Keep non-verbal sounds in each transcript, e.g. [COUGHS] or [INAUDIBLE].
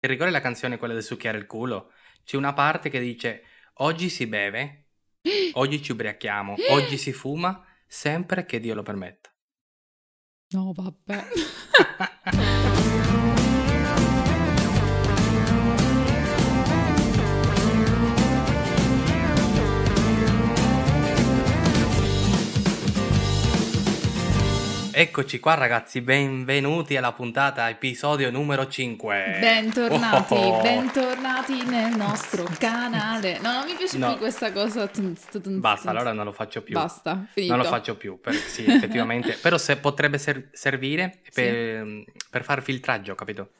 Ti ricordi la canzone quella del succhiare il culo? C'è una parte che dice oggi si beve, oggi ci ubriachiamo, oggi si fuma, sempre che Dio lo permetta. No, vabbè. [LAUGHS] Eccoci qua ragazzi, benvenuti alla puntata episodio numero 5. Bentornati, Oh. bentornati nel nostro canale. No, non mi piace No. più questa cosa. Basta, allora non lo faccio più. Basta, finito. Non lo faccio più, per- sì, effettivamente. [LAUGHS] Però se potrebbe ser- servire per, per fare filtraggio, capito?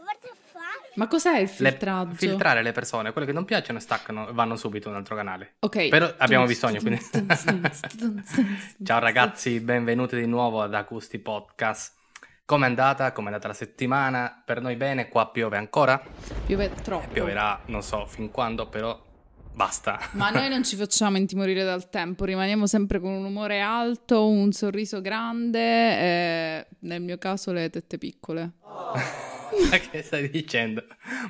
Ma cos'è il Le- filtraggio? filtrare le persone, quelle che non piacciono staccano e vanno subito a un altro canale. Ok. Però abbiamo bisogno, quindi- Ciao ragazzi, benvenuti di nuovo ad Acusti Podcast. Com'è andata? Com'è andata la settimana? Per noi bene, qua piove ancora. Piove troppo. Pioverà, non so fin quando, però basta. Ma noi [LAUGHS] non ci facciamo intimorire dal tempo, rimaniamo sempre con un umore alto, un sorriso grande e nel mio caso le tette piccole. [LAUGHS] Ma [LAUGHS] che stai dicendo?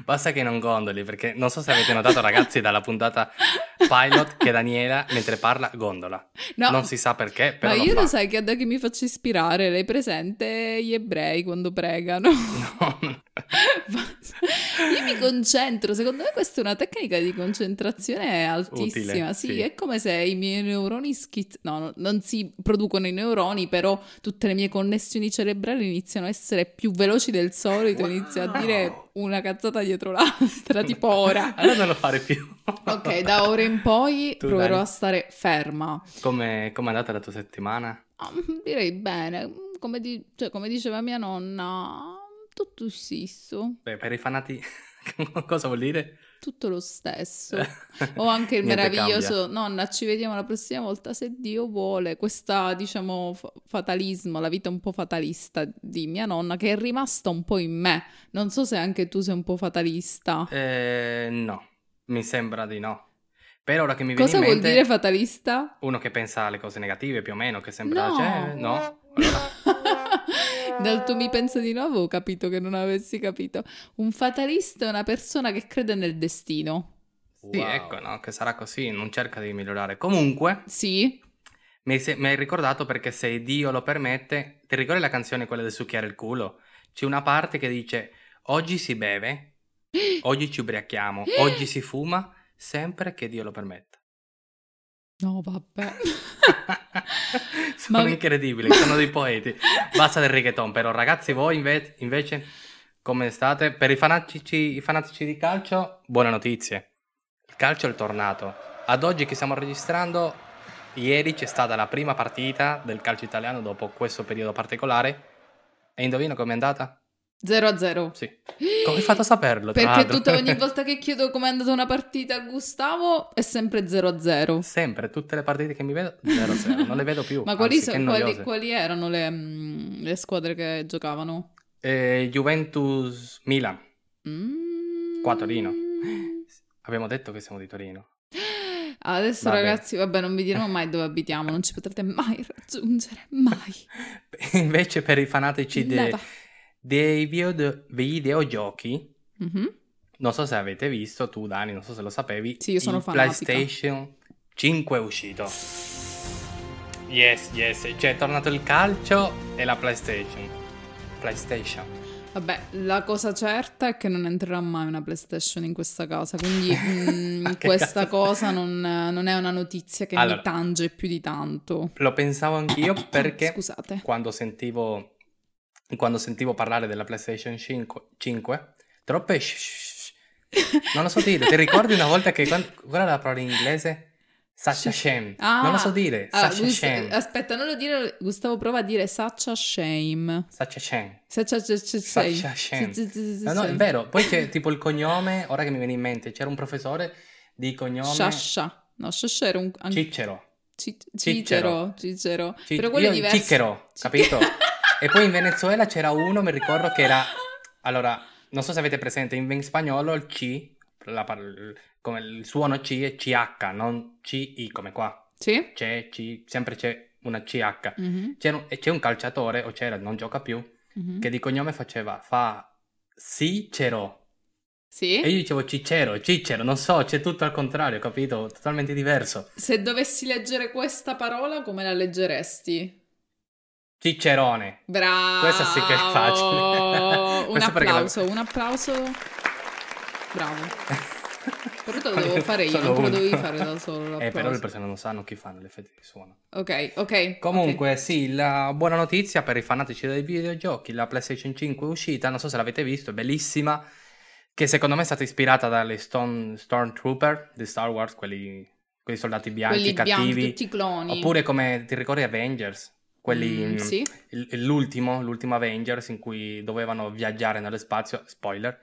Basta che non gondoli, perché non so se avete notato ragazzi dalla puntata pilot che Daniela mentre parla gondola. No, Non si sa perché, però ma io lo sai che da che mi faccio ispirare, lei presente gli ebrei quando pregano. [LAUGHS] No. Io mi concentro, secondo me questa è una tecnica di concentrazione altissima. Utile, sì, sì. è come se i miei neuroni schizz... No, no, non si producono i neuroni, però tutte le mie connessioni cerebrali iniziano a essere più veloci del solito, inizio a dire una cazzata dietro l'altra, tipo ora. [LAUGHS] Allora non lo fare più. Ok, da ora in poi Tu, proverò Dani? a stare ferma. Come è andata la tua settimana? Ah, direi bene, come, di- cioè, come diceva mia nonna, tutto il stesso, Beh, per i fanati... [LAUGHS] Cosa vuol dire? tutto lo stesso. [LAUGHS] O anche il meraviglioso, nonna, ci vediamo la prossima volta se Dio vuole. Questa, diciamo, fa- fatalismo, la vita un po' fatalista di mia nonna, che è rimasta un po' in me. Non so se anche tu sei un po' fatalista. Eh, no, mi sembra di no. Per ora che mi viene Cosa vuol dire fatalista? uno che pensa alle cose negative più o meno, che sembra... No. cioè, no? Allora, Dal tuo mi penso di nuovo ho capito che non avessi capito. Un fatalista è una persona che crede nel destino. sì, ecco, no, che sarà così, non cerca di migliorare. Comunque, Sì? mi, se- mi hai ricordato perché se Dio lo permette, ti ricordi la canzone quella del succhiare il culo? C'è una parte che dice, oggi si beve, [GASPS] oggi ci ubriachiamo, [GASPS] oggi si fuma, sempre che Dio lo permetta. No, vabbè. [LAUGHS] sono Ma- incredibili, sono dei poeti. Basta del reggaeton, però ragazzi voi inve- invece come state? Per i fanatici, i fanatici di calcio, buone notizie. Il calcio è tornato. Ad oggi che stiamo registrando, ieri c'è stata la prima partita del calcio italiano dopo questo periodo particolare. E indovina com'è andata? 0 a 0. Sì. Come hai fatto a saperlo? Perché tutta, ogni [LAUGHS] volta che chiedo com'è andata una partita a Gustavo è sempre 0 a 0. Sempre, tutte le partite che mi vedo, 0-0. Non le vedo più. [LAUGHS] Ma quali, anzi, so- quali- quali erano le, mm, le squadre che giocavano? Eh, Juventus-Milan. Mm. Qua a Torino. Abbiamo detto che siamo di Torino. Adesso Vabbè. ragazzi, vabbè, non vi diremo mai dove abitiamo, non ci potrete mai raggiungere, mai. [LAUGHS] Invece per i fanatici Leva. Dei video- videogiochi, Mhm. non so se avete visto, tu Dani, non so se lo sapevi, Sì, io sono fanatica. PlayStation 5 è uscito. Yes, yes, cioè è tornato il calcio e la PlayStation. PlayStation. Vabbè, la cosa certa è che non entrerà mai una PlayStation in questa casa, quindi [LAUGHS] mm, Che questa cazzo? cosa non, non è una notizia che Allora. mi tange più di tanto. Lo pensavo anch'io [COUGHS] perché Scusate. quando sentivo, quando sentivo parlare della PlayStation 5, 5 troppe sh- sh- sh- non lo so dire, ti ricordi una volta che quando, qual era la parola in inglese? Such a shame. Ah, non lo so dire, ah, such a Gust- shame. Aspetta, non lo dire, Gustavo prova a dire such a shame. Such a shame. Such a, such a Such a shame. No, no, è vero. Poi c'è tipo il cognome, ora che mi viene in mente, c'era un professore di cognome Shasha. No, Shasha era un... Cicero. Ci- Cicero. Cicero. Cicero. Ci- Però quello è diverso. Cicchero, capito? E poi in Venezuela c'era uno, mi ricordo che era... Allora, non so se avete presente, in, spagnolo il C, par- come il suono C è CH, non CI come qua. Sì? C'è, C, sempre c'è una CH. Mhm, C'era un- e c'è un calciatore, o c'era, non gioca più, mhm. che di cognome faceva, fa Sicero. Sì? E io dicevo Ciccero, Ciccero, non so, c'è tutto al contrario, capito? Totalmente diverso. Se dovessi leggere questa parola, come la leggeresti? Ciccerone. Bravo! Questa sì che è facile. un perché applauso, un applauso. Bravo. [LAUGHS] Però te lo devo fare io, non te lo dovevi fare da solo Eh, però le persone non sanno chi fanno gli effetti di suono. Ok, ok. Comunque, sì, la buona notizia per i fanatici dei videogiochi, la PlayStation 5 è uscita, non so se l'avete visto, è bellissima, che secondo me è stata ispirata dalle Stone, Stormtrooper di Star Wars, quelli, quelli soldati bianchi, Quelli cattivi, bianchi, tutti i cloni. oppure come ti ricordi Avengers, quelli, Mm, sì. il- l'ultimo, l'ultimo Avengers in cui dovevano viaggiare nello spazio, spoiler,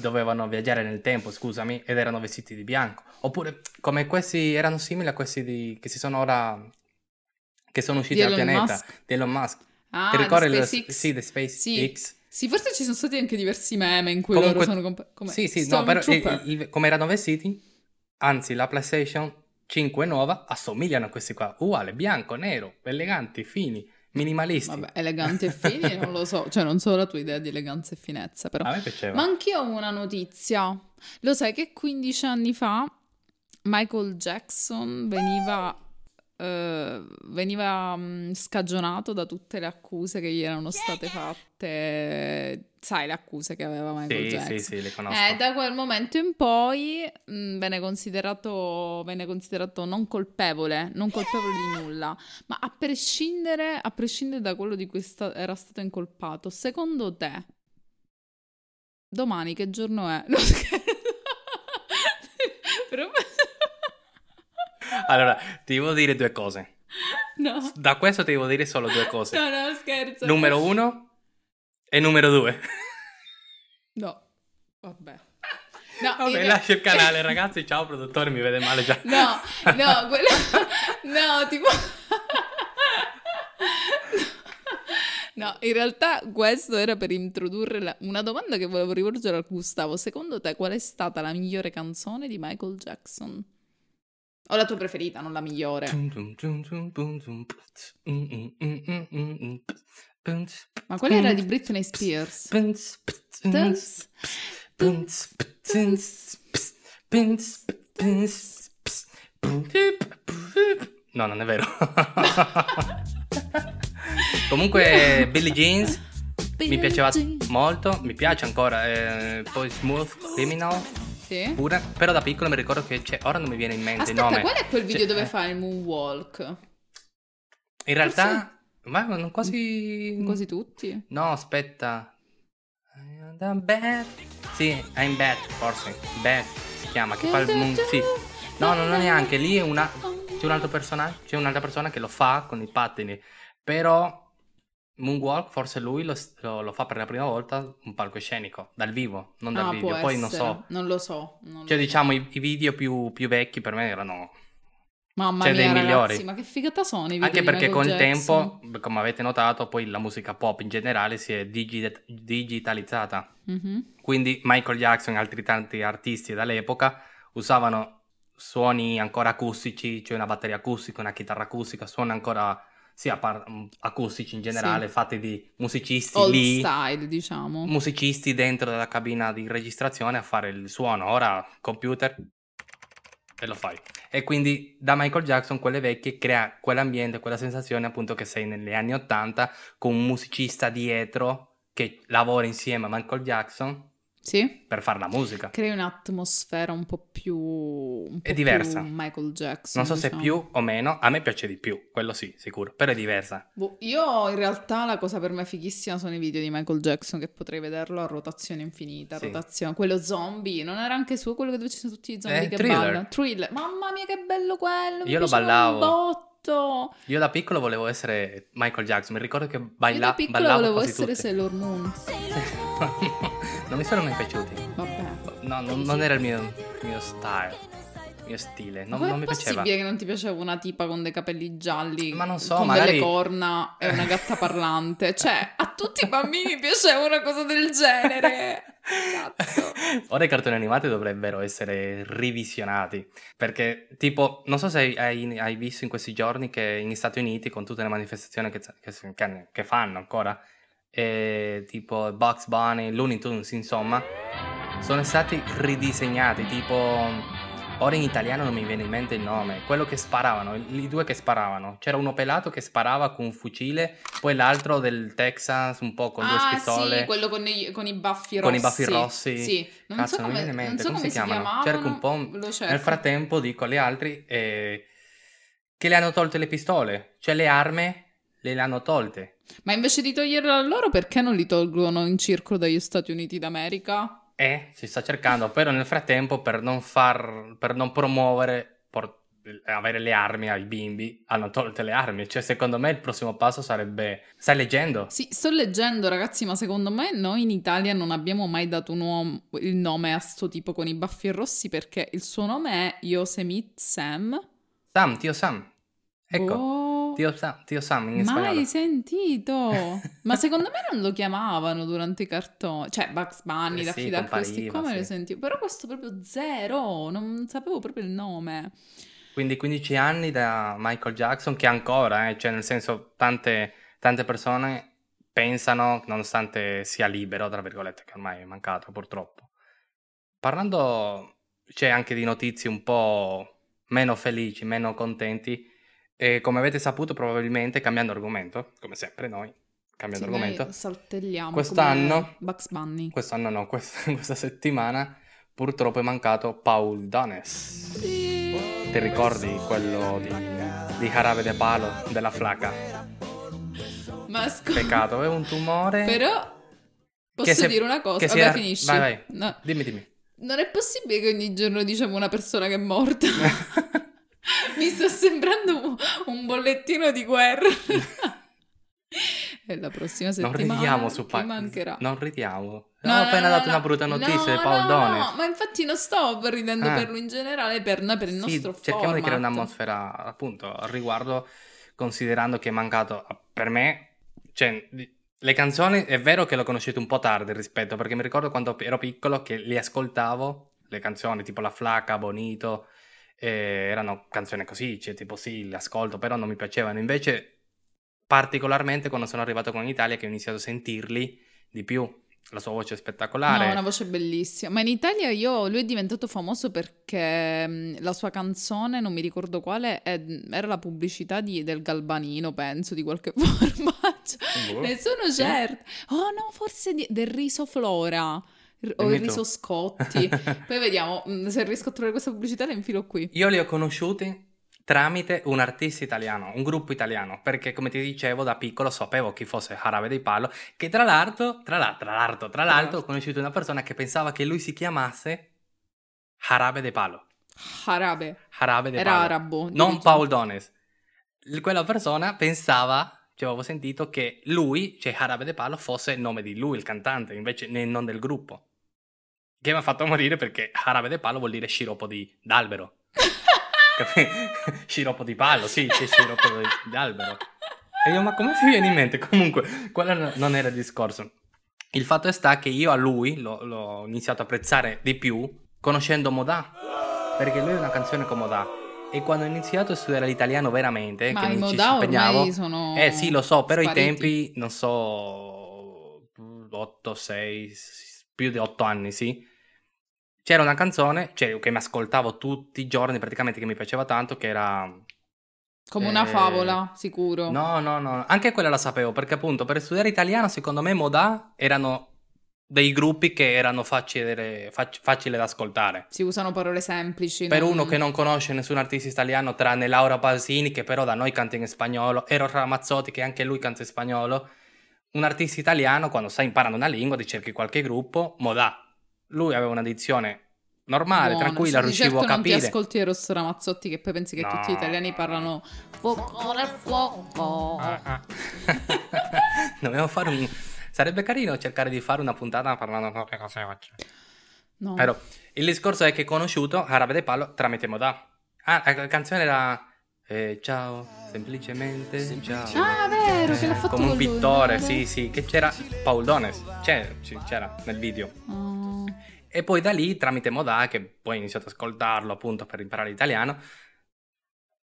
dovevano viaggiare nel tempo, scusami, ed erano vestiti di bianco. Oppure come questi erano simili a questi di, che si sono ora che sono usciti dal pianeta Musk? di Elon Musk. Ah, Ti di ricordi SpaceX. sì, di SpaceX? Sì. Sì, forse ci sono stati anche diversi meme in cui Comunque- loro sono compa- come Sì, sì, no, però il- il- come erano vestiti, anzi la PlayStation 5 nuova assomigliano a questi qua, uguale, bianco, nero, eleganti, fini, minimalisti. Vabbè, eleganti e fini, [LAUGHS] non lo so, cioè non so la tua idea di eleganza e finezza, però. A me piaceva. Ma anch'io ho una notizia. Lo sai che 15 anni fa Michael Jackson veniva, eh, veniva mm, scagionato da tutte le accuse che gli erano state fatte. Sai le accuse che aveva Michael Sì, Jackson? sì, sì, le conosco. Eh, da quel momento in poi mh, venne, considerato, venne considerato non colpevole, non colpevole di nulla, ma a prescindere, a prescindere da quello di cui sta- era stato incolpato, secondo te, domani che giorno è? [LAUGHS] No, scherzo. [LAUGHS] Però- Allora, ti devo dire due cose. [LAUGHS] no, Da questo ti devo dire solo due cose. no, no, scherzo. Numero uno e numero due. [LAUGHS] No, vabbè. No, Vabbè, re- lascio il canale, [LAUGHS] ragazzi. Ciao, produttore, mi vede male già. No, no, quello... No, tipo... No, in realtà questo era per introdurre la- una domanda che volevo rivolgere a Gustavo. Secondo te qual è stata la migliore canzone di Michael Jackson? O la tua preferita, non la migliore. Ma quella era di Britney Spears. No, non è vero. [LAUGHS] Comunque, Billie Jeans mi piaceva molto, mi piace ancora. eh, poi Smooth Criminal Sì. pure. Però da piccolo mi ricordo che c'è. Ora non mi viene in mente il Aspetta, nome. qual è quel video C'è- dove eh, fa il moonwalk? In realtà, ma non quasi. Quasi tutti. No, aspetta. I'm bad. Sì, I'm bad, forse. Bad si chiama, che fa il moon. Sì. No, no, non neanche. Lì è una. C'è un altro personaggio. C'è un'altra persona che lo fa con i pattini. Però. Moonwalk, forse lui lo, lo- lo fa per la prima volta un palcoscenico, dal vivo, non dal Ah, video. Poi non essere. so. Non lo so. non lo Cioè, so. diciamo, i, i video più, più vecchi per me erano. Mamma cioè, mia, dei ragazzi, migliori. ma che figata sono i video Anche perché col Jackson? tempo, come avete notato, poi la musica pop in generale si è digi- digitalizzata. Mhm. Quindi Michael Jackson e altri tanti artisti dell'epoca usavano suoni ancora acustici, cioè una batteria acustica, una chitarra acustica, suoni ancora sì, a par- acustici in generale, Sì. fatti di musicisti Old lì, style, diciamo. musicisti dentro la cabina di registrazione a fare il suono. Ora computer e lo fai. E quindi da Michael Jackson, quelle vecchie, crea quell'ambiente, quella sensazione appunto che sei negli anni 80 con un musicista dietro che lavora insieme a Michael Jackson Sì? per fare la musica. Crei un'atmosfera un po' più... un po' diversa. più Michael Jackson, Non so se diciamo. più o meno, a me piace di più, quello sì, sicuro, però è diversa. Boh, io in realtà la cosa per me fighissima sono i video di Michael Jackson che potrei vederlo a rotazione infinita, Sì. rotazione. Quello zombie, non era anche suo quello dove ci sono tutti i zombie Eh, che Thriller. ballano? Thriller. Mamma mia che bello quello, Io lo ballavo. un botto. Io da piccolo volevo essere Michael Jackson, mi ricordo che Io baila- da piccola ballavo volevo essere tutte. Sailor Moon. [LAUGHS] non mi sono mai piaciuti. Vabbè. No, non, non era il mio, il mio style, mio stile, non, non mi piaceva. possibile che non ti piaceva una tipa con dei capelli gialli, Ma non so, con magari- delle corna e una gatta parlante? Cioè, a tutti i bambini piaceva una cosa del genere. Cazzo. Ora i cartoni animati dovrebbero essere revisionati perché, tipo, non so se hai, hai- visto in questi giorni che negli Stati Uniti, con tutte le manifestazioni che, che- che- che fanno ancora, eh, tipo Bugs Bunny, Looney Tunes, insomma, sono stati ridisegnati, tipo Ora in italiano non mi viene in mente il nome, quello che sparavano, i due che sparavano. C'era uno pelato che sparava con un fucile, poi l'altro del Texas un po' con ah, due pistole. sì, quello con i, con i baffi rossi. Con i baffi rossi. Sì, non Cazzo, so non mi viene in mente, so come, come si chiamano? Cerco un po'. Cerco. Nel frattempo dico agli altri eh, che le hanno tolte le pistole, cioè le armi le hanno tolte. Ma invece di toglierle a loro, perché non li tolgono in circolo dagli Stati Uniti d'America? Eh, si sta cercando, però nel frattempo per non far, per non promuovere, por- avere le armi ai bimbi, hanno tolte le armi. Cioè, secondo me il prossimo passo sarebbe... Stai leggendo? Sì, sto leggendo, ragazzi, ma secondo me noi in Italia non abbiamo mai dato un uomo, il nome a sto tipo con i baffi rossi perché il suo nome è Yosemite Sam. Sam, tio Sam. Ecco. Oh. Tio Sam, tio Sam in Mai spagnolo. sentito? [LAUGHS] Ma secondo me non lo chiamavano durante i cartoni. Cioè, Bugs Bunny, Eh da sì, a questi compariva, come sì. lo sentivo. Però questo proprio zero, non sapevo proprio il nome. Quindi 15 anni da Michael Jackson, che ancora, eh, cioè nel senso tante, tante persone pensano, nonostante sia libero, tra virgolette, che ormai è mancato purtroppo. Parlando, c'è anche di notizie un po' meno felici, meno contenti, e come avete saputo probabilmente, cambiando argomento, come sempre noi, cambiando Sì, argomento, saltelliamo Quest'anno- Bugs Bunny. quest'anno no, [LAUGHS] quest- questa settimana purtroppo è mancato Paul Dones. Sì. Ti ricordi quello di, di Jarabe de Palo, della flaca? Ma scusa. Peccato, aveva un tumore. Però posso se- dire una cosa? che Vabbè, era- finisci. Vai, vai. No, Dimmi, dimmi. non è possibile che ogni giorno diciamo una persona che è morta. [LAUGHS] Mi sta sembrando un, bollettino di guerra. e la prossima non settimana ridiamo su Pa- mancherà. Non ridiamo. No, Ho no, appena no, dato una brutta notizia no, Paul no, ma infatti non sto ridendo Ah. per lui in generale, per noi, per il Sì, nostro cerchiamo di creare format. un'atmosfera appunto al riguardo, considerando che è mancato per me, cioè le canzoni è vero che l'ho conosciuto un po' tardi rispetto, perché mi ricordo quando ero piccolo che li ascoltavo, le canzoni tipo La Flaca, Bonito, eh, erano canzoni così, cioè tipo sì, le ascolto, però non mi piacevano. Invece, particolarmente quando sono arrivato qua in Italia che ho iniziato a sentirli di più, la sua voce è spettacolare. No, una voce bellissima. Ma in Italia io, lui è diventato famoso perché mh, la sua canzone, non mi ricordo quale, è- era la pubblicità di- del Galbanino, penso, di qualche [LAUGHS] formaggia. Boh. Ne sono Sì. certa. Oh no, forse di- del riso Flora. O il riso Scotti. [LAUGHS] Poi vediamo mh, se riesco a trovare questa pubblicità, la infilo qui. Io li ho conosciuti tramite un artista italiano, un gruppo italiano, perché come ti dicevo da piccolo sapevo chi fosse Jarabe dei Palo, che tra l'altro, tra l'altro, tra l'altro, tra l'altro ho conosciuto una persona che pensava che lui si chiamasse Jarabe dei Palo. Arabe. Jarabe dei Era Palo. arabo. Non origine. Paul Dones. Quella persona pensava, cioè avevo sentito, che lui, cioè Jarabe de Palo, fosse il nome di lui, il cantante, invece non del gruppo. Che mi ha fatto morire perché Jarabe de Palo vuol dire sciroppo di, d'albero. [LAUGHS] [LAUGHS] Sciroppo di palo, sì, c'è sciroppo di, d'albero. E io, ma come ti viene in mente? Comunque, quello no- non era il discorso. Il fatto sta che io a lui l'ho, l'ho iniziato a apprezzare di più conoscendo Modà. Perché lui è una canzone con Modà. E quando ho iniziato a studiare l'italiano veramente, Ma che mi ci impegnavo, sono eh sì, lo so, però spariti. i tempi, non so, 8, 6, più di 8 anni, sì. C'era una canzone, cioè, che mi ascoltavo tutti i giorni, praticamente, che mi piaceva tanto, che era... Come una Eh, favola, sicuro. No, no, no, anche quella la sapevo, perché appunto per studiare italiano, secondo me, Modà erano dei gruppi che erano facili, fac- facili da ascoltare. Si usano parole semplici. Per non- uno che non conosce nessun artista italiano, tranne Laura Pasini, che però da noi canta in spagnolo, Eros Ramazzotti, che anche lui canta in spagnolo, un artista italiano, quando stai imparando una lingua, ti cerchi qualche gruppo, Modà. Lui aveva una dizione normale, Buona. tranquilla, Sì, riuscivo certo a non ti capire. ascolti Eros Ramazzotti che poi pensi che No. tutti gli italiani parlano fuoco nel fuoco. Ah, ah. [LAUGHS] Dobbiamo fare un... Sarebbe carino cercare di fare una puntata parlando proprio cose oggi. No. Però il discorso è che ho conosciuto Arabe de Palo tramite Modà. Ah, la canzone era eh, Ciao, semplicemente ciao. Ah, vero, che l'ha fatto Come un con lui, pittore, vero? sì, sì, che c'era Paul Dones, c'era, c'era nel video. Ah. E poi da lì, tramite Modà, che poi ho iniziato ad ascoltarlo appunto per imparare l'italiano,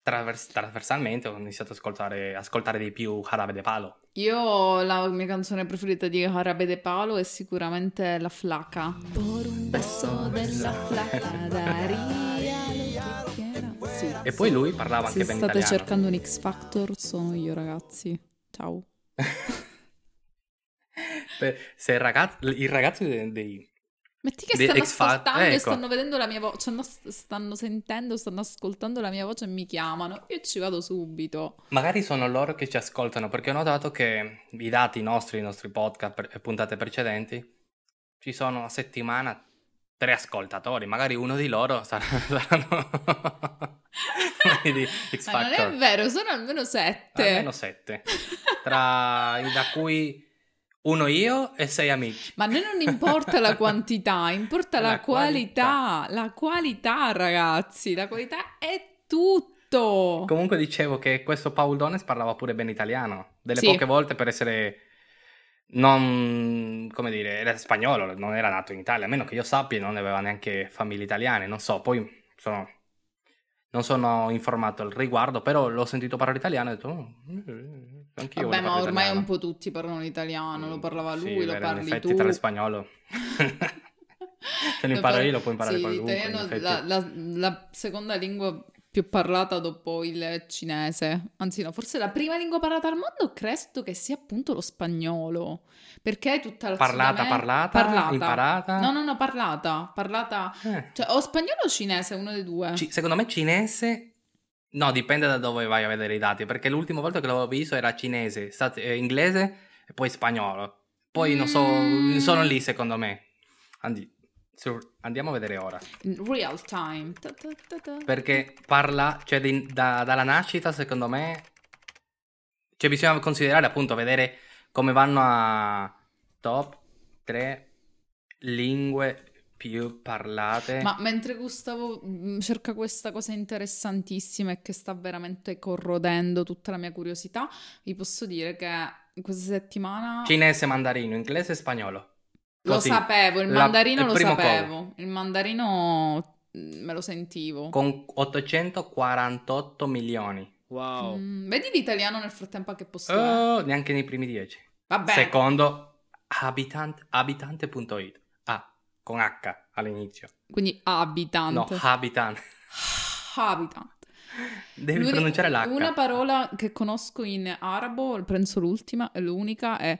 travers- trasversalmente ho iniziato ad ascoltare, ascoltare di più Jarabe de Palo. Io la mia canzone preferita di Jarabe de Palo è sicuramente La Flaca. Por un beso della flaca que quiera. Sì. E poi lui parlava Se anche ben state italiano. cercando un X Factor, sono io, ragazzi. Ciao. [LAUGHS] Se il ragazzo, i ragazzi dei, dei- Metti che stanno X ascoltando e ecco. stanno vedendo la mia voce, stanno, stanno sentendo, stanno ascoltando la mia voce e mi chiamano. Io ci vado subito. magari sono loro che ci ascoltano, perché ho notato che i dati nostri, i nostri podcast per- e puntate precedenti, ci sono a settimana tre ascoltatori, magari uno di loro sarà- [LAUGHS] saranno [LAUGHS] di X Ma non Factor. è vero, sono almeno sette. Almeno sette, tra, da cui uno io e sei amici. Ma a noi non importa la quantità, importa [LAUGHS] la, La qualità. La qualità, ragazzi. La qualità è tutto. Comunque dicevo che questo Paul Dones parlava pure bene italiano, delle Sì. poche volte per essere non, come dire, era spagnolo, non era nato in Italia, a meno che io sappia non aveva neanche famiglie italiane, non so, poi sono, non sono informato al riguardo, però l'ho sentito parlare italiano e ho detto, "Oh, eh, anch'io Vabbè, voglio ma ormai italiano." un po' tutti parlano italiano, lo parlava Sì, lui, lo vero, parli in effetti tu. tra spagnolo. [LAUGHS] Se lo imparo par- io lo puoi imparare sì, qualunque, la, la- la seconda lingua più parlata dopo il cinese. Anzi, no, forse la prima lingua parlata al mondo credo che sia appunto lo spagnolo. Perché tutta la Parlata, Sud Amer- parlata, imparata? No, no, no, parlata. Parlata. Eh. Cioè, o spagnolo o cinese, uno dei due. Ci- secondo me cinese... No, dipende da dove vai a vedere i dati, perché l'ultima volta che l'avevo visto era cinese, stat- eh, inglese e poi spagnolo. Poi non so, Mm. sono lì secondo me. Andi- su- andiamo a vedere ora. In real time. Ta ta ta. Perché parla, cioè di- da- dalla nascita secondo me, cioè bisogna considerare appunto, vedere come vanno a top 3 lingue più parlate. Ma mentre Gustavo mm, cerca questa cosa interessantissima e che sta veramente corrodendo tutta la mia curiosità, vi posso dire che questa settimana Cinese, mandarino, inglese e spagnolo. Lo Così, sapevo, il la- mandarino il lo primo sapevo, il mandarino mm, me lo sentivo. con 848 milioni. Wow. Mm, vedi l'italiano nel frattempo a che posto è? Oh, neanche nei primi 10. Vabbè, Secondo habitant- abitante.it. Ah, con H all'inizio. quindi habitant. No, habitant. habitant. Devi L'uni- pronunciare l'H. Una parola che conosco in arabo, penso l'ultima, e l'unica è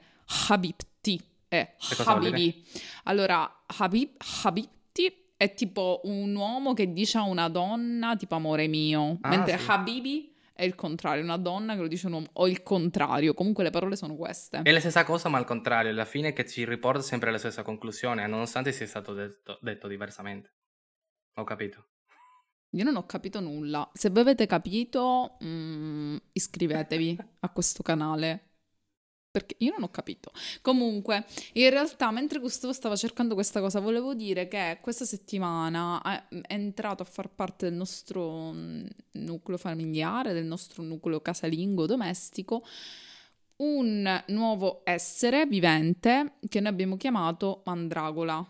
habibti. È vuol habibi. Allora, habib, habibti è tipo un uomo che dice a una donna tipo amore mio, Ah, mentre sì. habibi è il contrario, una donna che lo dice a un uomo, o il contrario. Comunque le parole sono queste. È la stessa cosa, ma al contrario, alla fine che ci riporta sempre alla stessa conclusione, nonostante sia stato detto, detto diversamente. Ho capito. Io non ho capito nulla. Se voi avete capito, mm, iscrivetevi a questo canale. Perché io non ho capito. Comunque, in realtà, mentre Gustavo stava cercando questa cosa, volevo dire che questa settimana è è entrato a far parte del nostro mm, nucleo familiare, del nostro nucleo casalingo domestico, un nuovo essere vivente che noi abbiamo chiamato Mandragola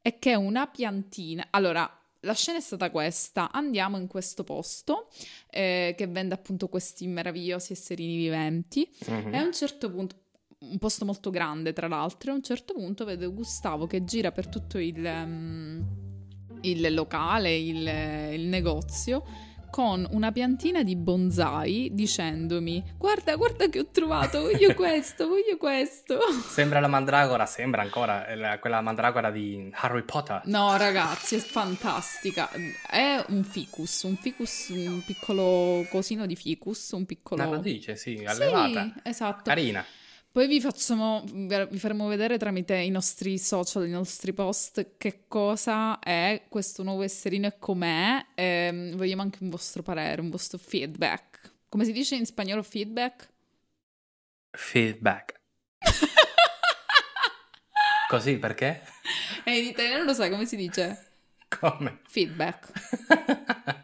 e che è una piantina. Allora, la scena è stata questa: andiamo in questo posto eh, che vende appunto questi meravigliosi esserini viventi. Mhm. E a un certo punto, un posto molto grande tra l'altro, a un certo punto vedo Gustavo che gira per tutto il, ehm, il locale, il, il negozio, con una piantina di bonsai dicendomi guarda, guarda che ho trovato, voglio [LAUGHS] questo, voglio questo. Sembra la mandragora, sembra ancora è la- quella mandragora di Harry Potter. No, ragazzi, è fantastica. È un ficus, un ficus, un piccolo cosino di ficus, un piccolo... Una radice, sì, allevata. Sì, esatto. Carina. Poi vi facciamo, vi faremo vedere tramite i nostri social, i nostri post, che cosa è questo nuovo esserino e com'è. Ehm, vogliamo anche un vostro parere, un vostro feedback. Come si dice in spagnolo feedback? Feedback. [LAUGHS] Così perché? E in italiano lo sai come si dice? Come? Feedback. [LAUGHS]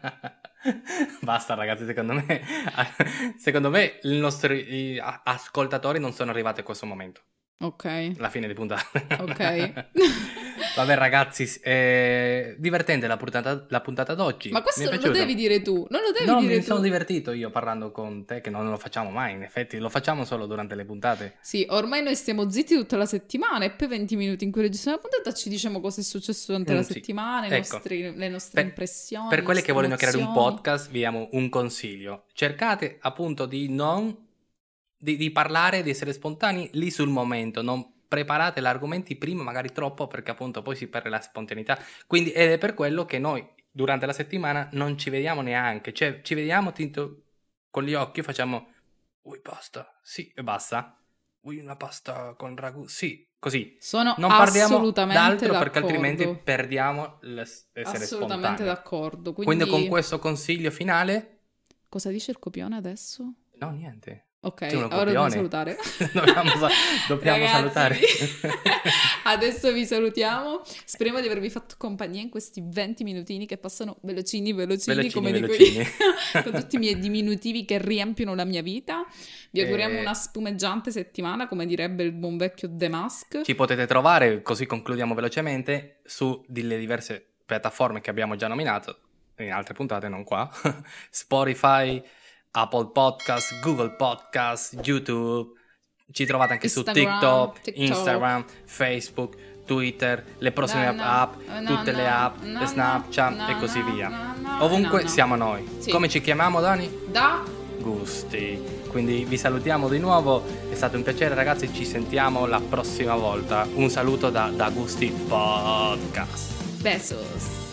Basta ragazzi, secondo me, [LAUGHS] secondo me i nostri ascoltatori non sono arrivati a questo momento, Ok. la fine di puntata. Ok. [LAUGHS] Vabbè ragazzi, eh, divertente la puntata, la puntata d'oggi. Ma questo non lo devi dire tu, non lo devi No, dire mi tu. sono divertito io parlando con te, che non lo facciamo mai, in effetti, lo facciamo solo durante le puntate. Sì, ormai noi stiamo zitti tutta la settimana e poi 20 minuti in cui registriamo la puntata ci diciamo cosa è successo durante Mm, la sì. settimana, Ecco. nostri- le nostre Per- impressioni. Per quelli le che vogliono creare un podcast, vi diamo un consiglio. Cercate appunto di non... di, di parlare, di essere spontanei lì sul momento, non preparate gli argomenti prima, magari troppo, perché appunto poi si perde la spontaneità. Quindi ed è per quello che noi durante la settimana non ci vediamo neanche, cioè ci vediamo tinto con gli occhi, facciamo Ui pasta, sì, e basta. Ui una pasta con ragù, sì, così. Sono Non parliamo d'altro d'accordo. perché altrimenti perdiamo l'essere Assolutamente spontanei. d'accordo. Quindi, Quindi con questo consiglio finale... cosa dice il copione adesso? No, niente. Ok, ora dobbiamo salutare. [LAUGHS] dobbiamo sa- dobbiamo Ragazzi, salutare. [LAUGHS] Adesso vi salutiamo. Speriamo di avervi fatto compagnia in questi 20 minutini che passano velocini, velocini, Velocini, come velocini. dico [LAUGHS] io, con tutti i miei diminutivi che riempiono la mia vita. Vi auguriamo Eh. una spumeggiante settimana, come direbbe il buon vecchio The Mask. Ci potete trovare, così concludiamo velocemente, su delle diverse piattaforme che abbiamo già nominato, in altre puntate, non qua. Spotify, Apple Podcast, Google Podcast, YouTube. Ci trovate anche Instagram, su TikTok, TikTok. Instagram, Facebook, Twitter, le prossime No, no, app, no, tutte le app, no, Snapchat e così via. Ovunque siamo noi. Sì. Come ci chiamiamo, Dani? Da Gusti. Quindi vi salutiamo di nuovo, è stato un piacere ragazzi, ci sentiamo la prossima volta. Un saluto da, da Gusti Podcast. Besos.